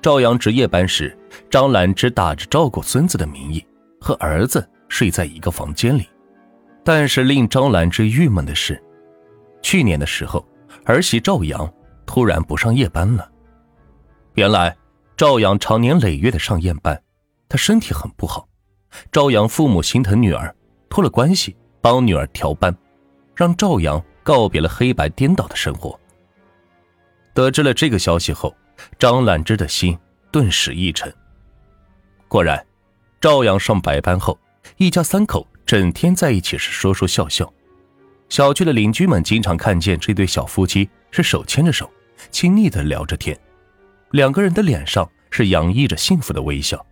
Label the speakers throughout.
Speaker 1: 赵阳值夜班时，张兰芝打着照顾孙子的名义和儿子睡在一个房间里。但是令张兰芝郁闷的是，去年的时候，儿媳赵阳突然不上夜班了。原来，赵阳常年累月的上夜班，他身体很不好。赵阳父母心疼女儿，托了关系帮女儿调班，让赵阳告别了黑白颠倒的生活。得知了这个消息后，张兰芝的心顿时一沉。果然，赵阳上白班后，一家三口整天在一起是说说笑笑。小区的邻居们经常看见这对小夫妻是手牵着手，亲昵的聊着天，两个人的脸上是洋溢着幸福的微笑。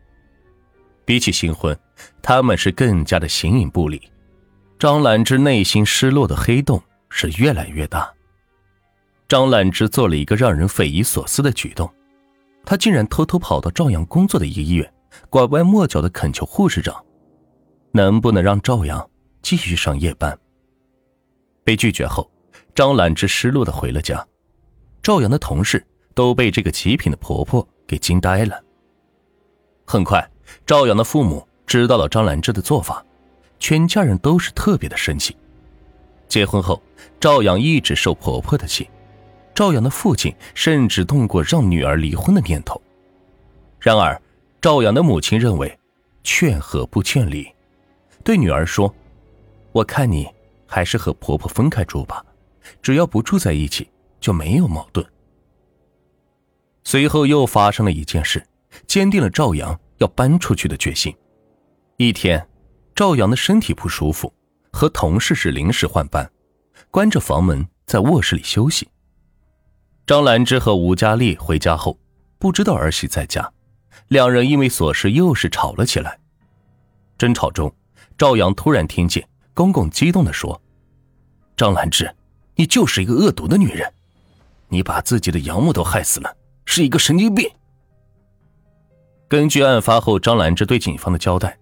Speaker 1: 比起新婚，他们是更加的形影不离。张兰芝内心失落的黑洞是越来越大。张兰芝做了一个让人匪夷所思的举动，她竟然偷偷跑到赵阳工作的一个医院，拐弯抹角的恳求护士长，能不能让赵阳继续上夜班。被拒绝后，张兰芝失落的回了家。赵阳的同事都被这个极品的婆婆给惊呆了。很快，赵阳的父母知道了张兰芝的做法，全家人都是特别的生气。结婚后，赵阳一直受婆婆的气。赵阳的父亲甚至动过让女儿离婚的念头，然而赵阳的母亲认为，劝和不劝离，对女儿说：“我看你还是和婆婆分开住吧，只要不住在一起就没有矛盾。”随后又发生了一件事，坚定了赵阳要搬出去的决心。一天，赵阳的身体不舒服，和同事是临时换班，关着房门在卧室里休息。张兰芝和吴佳丽回家后，不知道儿媳在家，两人因为琐事又是吵了起来。争吵中，赵阳突然听见公公激动地说：“张兰芝，你就是一个恶毒的女人，你把自己的养母都害死了，是一个神经病。”根据案发后张兰芝对警方的交代，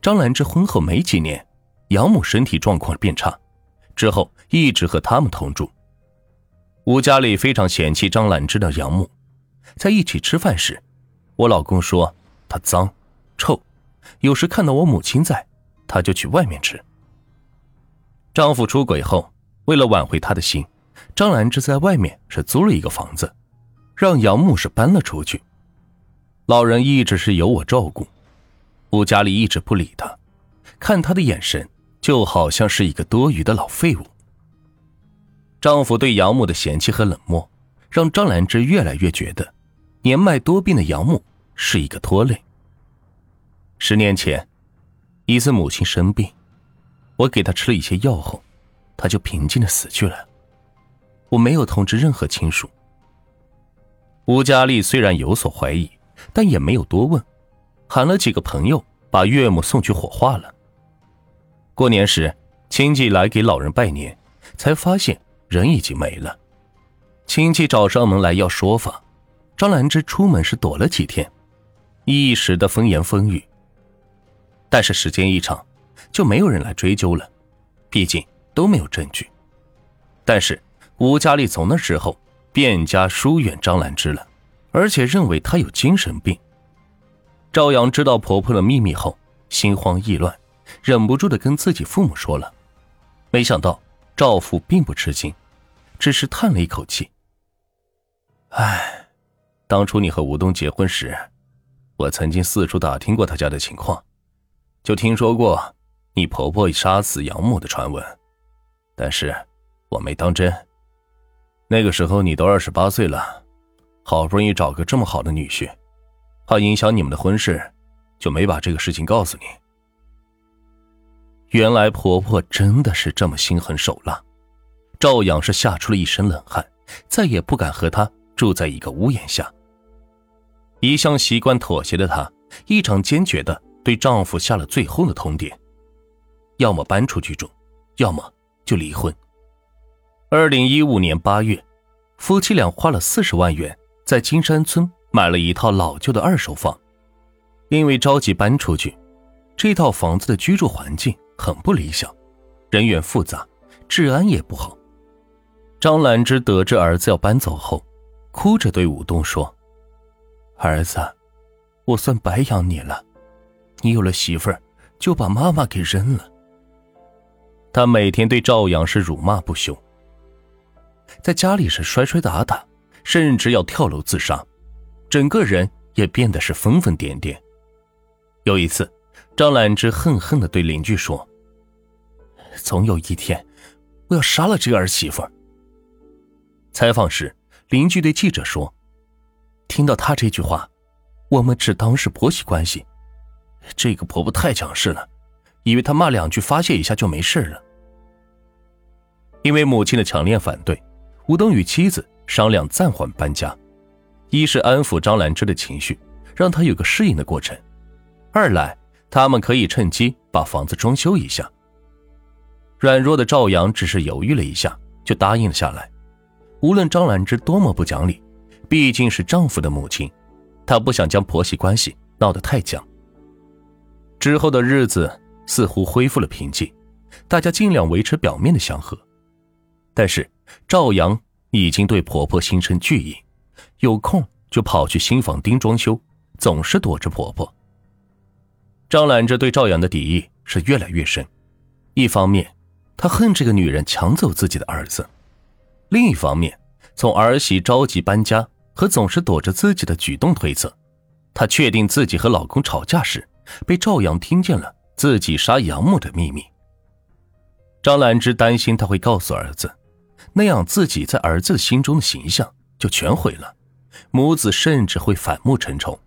Speaker 1: 张兰芝婚后没几年，养母身体状况变差，之后一直和他们同住。吴佳丽非常嫌弃张兰芝的养母，在一起吃饭时，我老公说她脏、臭，有时看到我母亲在，他就去外面吃。丈夫出轨后，为了挽回他的心，张兰芝在外面是租了一个房子，让养母是搬了出去。老人一直是由我照顾，吴佳丽一直不理他，看他的眼神就好像是一个多余的老废物。丈夫对养母的嫌弃和冷漠，让张兰芝越来越觉得，年迈多病的养母是一个拖累。十年前，一次母亲生病，我给她吃了一些药后，她就平静的死去了。我没有通知任何亲属。吴佳丽虽然有所怀疑，但也没有多问，喊了几个朋友把岳母送去火化了。过年时，亲戚来给老人拜年，才发现。人已经没了，亲戚找上门来要说法，张兰芝出门时躲了几天，一时的风言风语。但是时间一长，就没有人来追究了，毕竟都没有证据。但是吴佳丽从那之后便加疏远张兰芝了，而且认为她有精神病。赵阳知道婆婆的秘密后，心慌意乱，忍不住的跟自己父母说了，没想到赵父并不吃惊。只是叹了一口气。唉，当初你和吴东结婚时，我曾经四处打听过他家的情况，就听说过你婆婆杀死养母的传闻，但是我没当真。那个时候你都二十八岁了，好不容易找个这么好的女婿，怕影响你们的婚事，就没把这个事情告诉你。原来婆婆真的是这么心狠手辣。赵阳是吓出了一身冷汗，再也不敢和她住在一个屋檐下。一向习惯妥协的她，异常坚决的对丈夫下了最后的通牒：要么搬出去住，要么就离婚。二零一五年八月，夫妻俩花了四十万元在金山村买了一套老旧的二手房。因为着急搬出去，这套房子的居住环境很不理想，人员复杂，治安也不好。张兰芝得知儿子要搬走后，哭着对武东说：“儿子，我算白养你了，你有了媳妇儿，就把妈妈给扔了。他每天对赵阳是辱骂不休，在家里是摔摔打打，甚至要跳楼自杀，整个人也变得是疯疯癫癫。有一次，张兰芝恨恨的对邻居说：“总有一天，我要杀了这个儿媳妇。”采访时，邻居对记者说：“听到他这句话，我们只当是婆媳关系。这个婆婆太强势了。”以为他骂两句发泄一下就没事了。因为母亲的强烈反对，吴东与妻子商量暂缓搬家，一是安抚张兰芝的情绪，让她有个适应的过程；二来他们可以趁机把房子装修一下。软弱的赵阳只是犹豫了一下，就答应了下来。无论张兰芝多么不讲理，毕竟是丈夫的母亲，她不想将婆媳关系闹得太僵。之后的日子。似乎恢复了平静，大家尽量维持表面的祥和。但是赵阳已经对婆婆心生惧意，有空就跑去新房盯装修，总是躲着婆婆。张兰芝对赵阳的敌意是越来越深，一方面她恨这个女人抢走自己的儿子，另一方面从儿媳着急搬家和总是躲着自己的举动推测，她确定自己和老公吵架时被赵阳听见了。自己杀杨母的秘密，张兰芝担心他会告诉儿子，那样自己在儿子心中的形象就全毁了，母子甚至会反目成仇。